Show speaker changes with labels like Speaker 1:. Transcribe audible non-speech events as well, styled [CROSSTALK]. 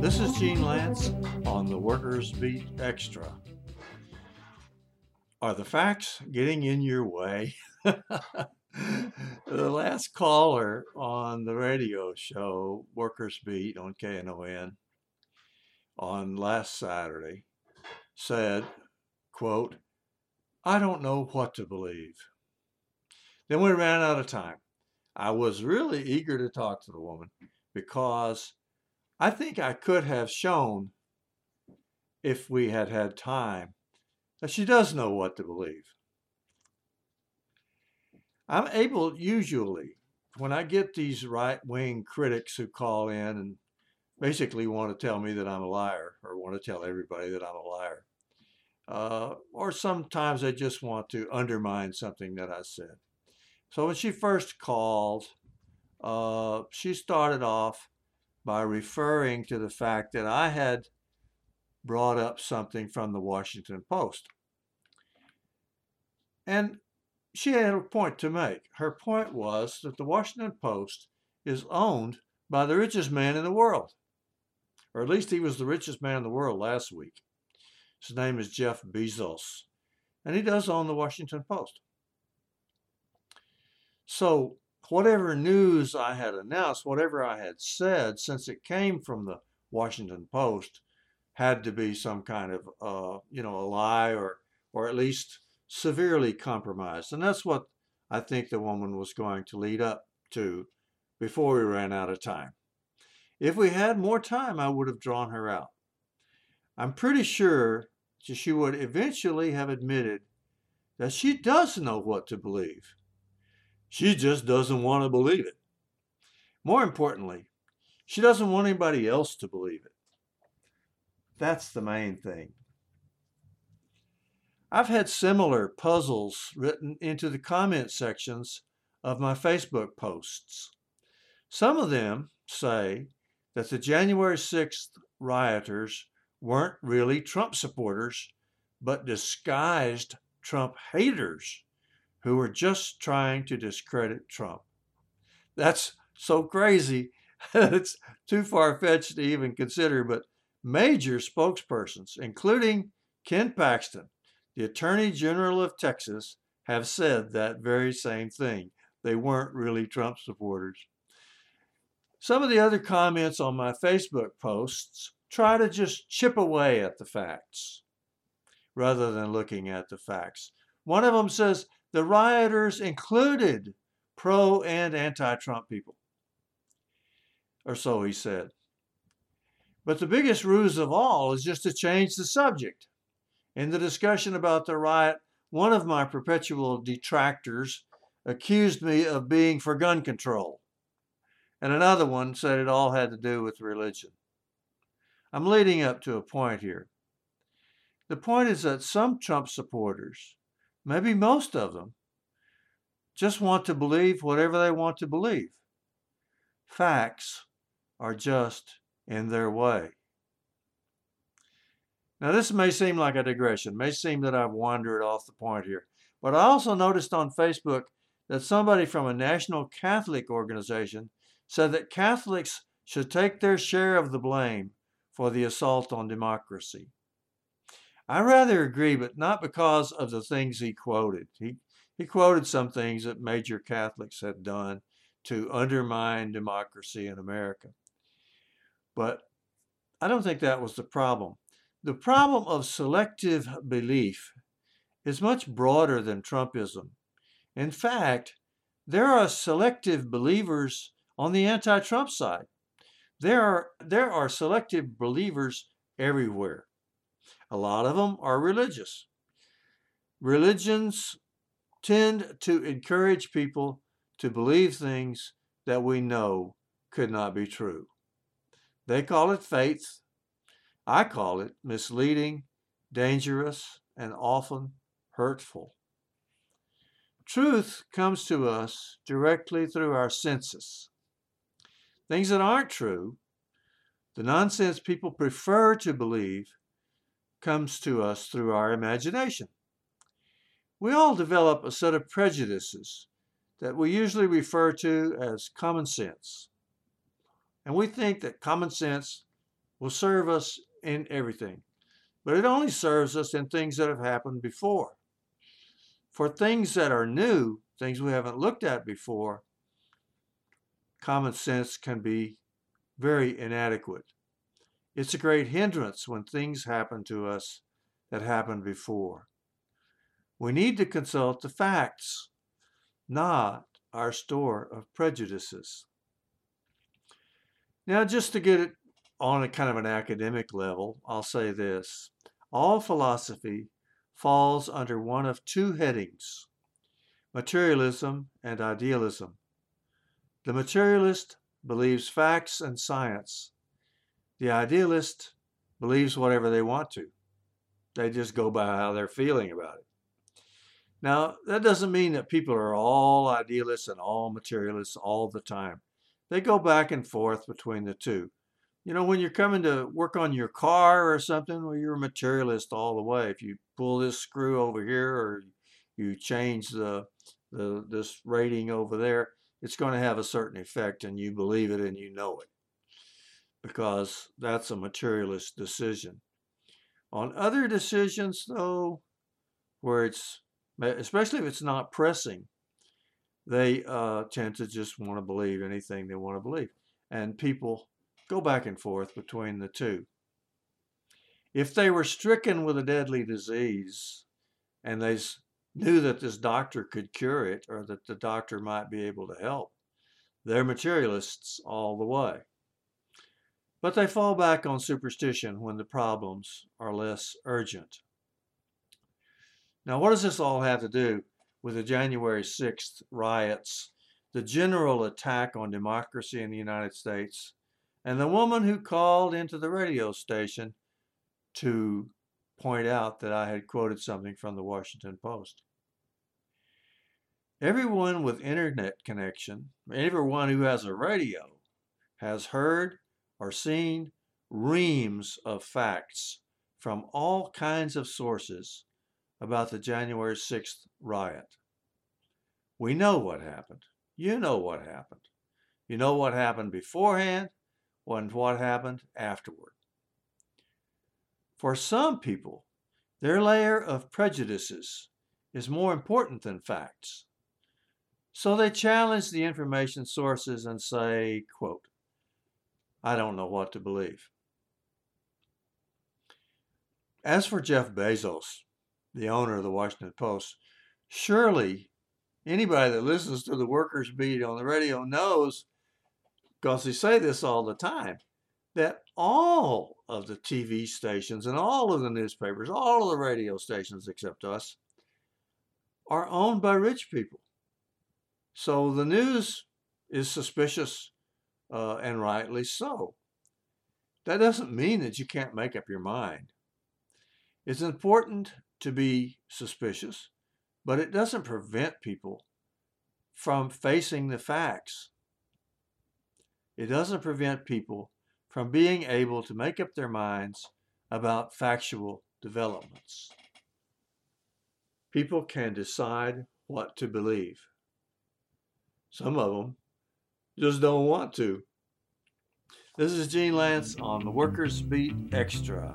Speaker 1: This is Gene Lantz on the Workers Beat Extra. Are the facts getting in your way? [LAUGHS] the last caller on the radio show, Workers Beat on KNON, on last Saturday said, quote, I don't know what to believe. Then we ran out of time. I was really eager to talk to the woman because I think I could have shown, if we had had time, that she does know what to believe. I'm able, usually, when I get these right wing critics who call in and basically want to tell me that I'm a liar or want to tell everybody that I'm a liar, uh, or sometimes they just want to undermine something that I said. So when she first called, uh, she started off by referring to the fact that I had brought up something from the Washington Post. And she had a point to make. Her point was that the Washington Post is owned by the richest man in the world, or at least he was the richest man in the world last week. His name is Jeff Bezos, and he does own the Washington Post. So whatever news I had announced, whatever I had said, since it came from the Washington Post, had to be some kind of, uh, you know, a lie or, or at least severely compromised. And that's what I think the woman was going to lead up to before we ran out of time. If we had more time, I would have drawn her out. I'm pretty sure that she would eventually have admitted that she does know what to believe. She just doesn't want to believe it. More importantly, she doesn't want anybody else to believe it. That's the main thing. I've had similar puzzles written into the comment sections of my Facebook posts. Some of them say that the January 6th rioters weren't really Trump supporters, but disguised Trump haters who were just trying to discredit Trump. That's so crazy. [LAUGHS] it's too far fetched to even consider, but major spokespersons, including Ken Paxton, the Attorney General of Texas, have said that very same thing. They weren't really Trump supporters. Some of the other comments on my Facebook posts try to just chip away at the facts rather than looking at the facts. One of them says, the rioters included pro and anti Trump people. Or so he said. But the biggest ruse of all is just to change the subject. In the discussion about the riot, one of my perpetual detractors accused me of being for gun control, and another one said it all had to do with religion. I'm leading up to a point here. The point is that some Trump supporters maybe most of them, just want to believe whatever they want to believe. Facts are just in their way. Now, this may seem like a digression, may seem that I've wandered off the point here, but I also noticed on Facebook that somebody from a national Catholic organization said that Catholics should take their share of the blame for the assault on democracy. I rather agree, but not because of the things he quoted. He, he quoted some things that major Catholics had done to undermine democracy in America. But I don't think that was the problem. The problem of selective belief is much broader than Trumpism. In fact, there are selective believers on the anti Trump side. There are, there are selective believers everywhere. A lot of them are religious. Religions tend to encourage people to believe things that we know could not be true. They call it faith. I call it misleading, dangerous, and often hurtful. Truth comes to us directly through our senses. Things that aren't true, the nonsense people prefer to believe, comes to us through our imagination. We all develop a set of prejudices that we usually refer to as common sense. And we think that common sense will serve us in everything, but it only serves us in things that have happened before. For things that are new, things we haven't looked at before, common sense can be very inadequate. It's a great hindrance when things happen to us that happened before. We need to consult the facts, not our store of prejudices. Now, just to get it on a kind of an academic level, I'll say this. All philosophy falls under one of two headings materialism and idealism. The materialist believes facts and science. The idealist believes whatever they want to. They just go by how they're feeling about it. Now, that doesn't mean that people are all idealists and all materialists all the time. They go back and forth between the two. You know, when you're coming to work on your car or something, well, you're a materialist all the way. If you pull this screw over here or you change the, the this rating over there, it's going to have a certain effect and you believe it and you know it because that's a materialist decision. On other decisions, though, where it's especially if it's not pressing, they uh, tend to just want to believe anything they want to believe. And people go back and forth between the two. If they were stricken with a deadly disease and they knew that this doctor could cure it or that the doctor might be able to help, they're materialists all the way. But they fall back on superstition when the problems are less urgent. Now, what does this all have to do with the January 6th riots, the general attack on democracy in the United States, and the woman who called into the radio station to point out that I had quoted something from the Washington Post? Everyone with internet connection, everyone who has a radio, has heard or seen reams of facts from all kinds of sources about the January 6th riot. We know what happened. You know what happened. You know what happened beforehand and what happened afterward. For some people, their layer of prejudices is more important than facts. So they challenge the information sources and say, quote, I don't know what to believe. As for Jeff Bezos, the owner of the Washington Post, surely anybody that listens to the workers' beat on the radio knows, because they say this all the time, that all of the TV stations and all of the newspapers, all of the radio stations except us, are owned by rich people. So the news is suspicious, uh, and rightly so. That doesn't mean that you can't make up your mind. It's important to be suspicious, but it doesn't prevent people from facing the facts. It doesn't prevent people from being able to make up their minds about factual developments. People can decide what to believe. Some of them just don't want to. This is Gene Lantz on the Workers Beat Extra.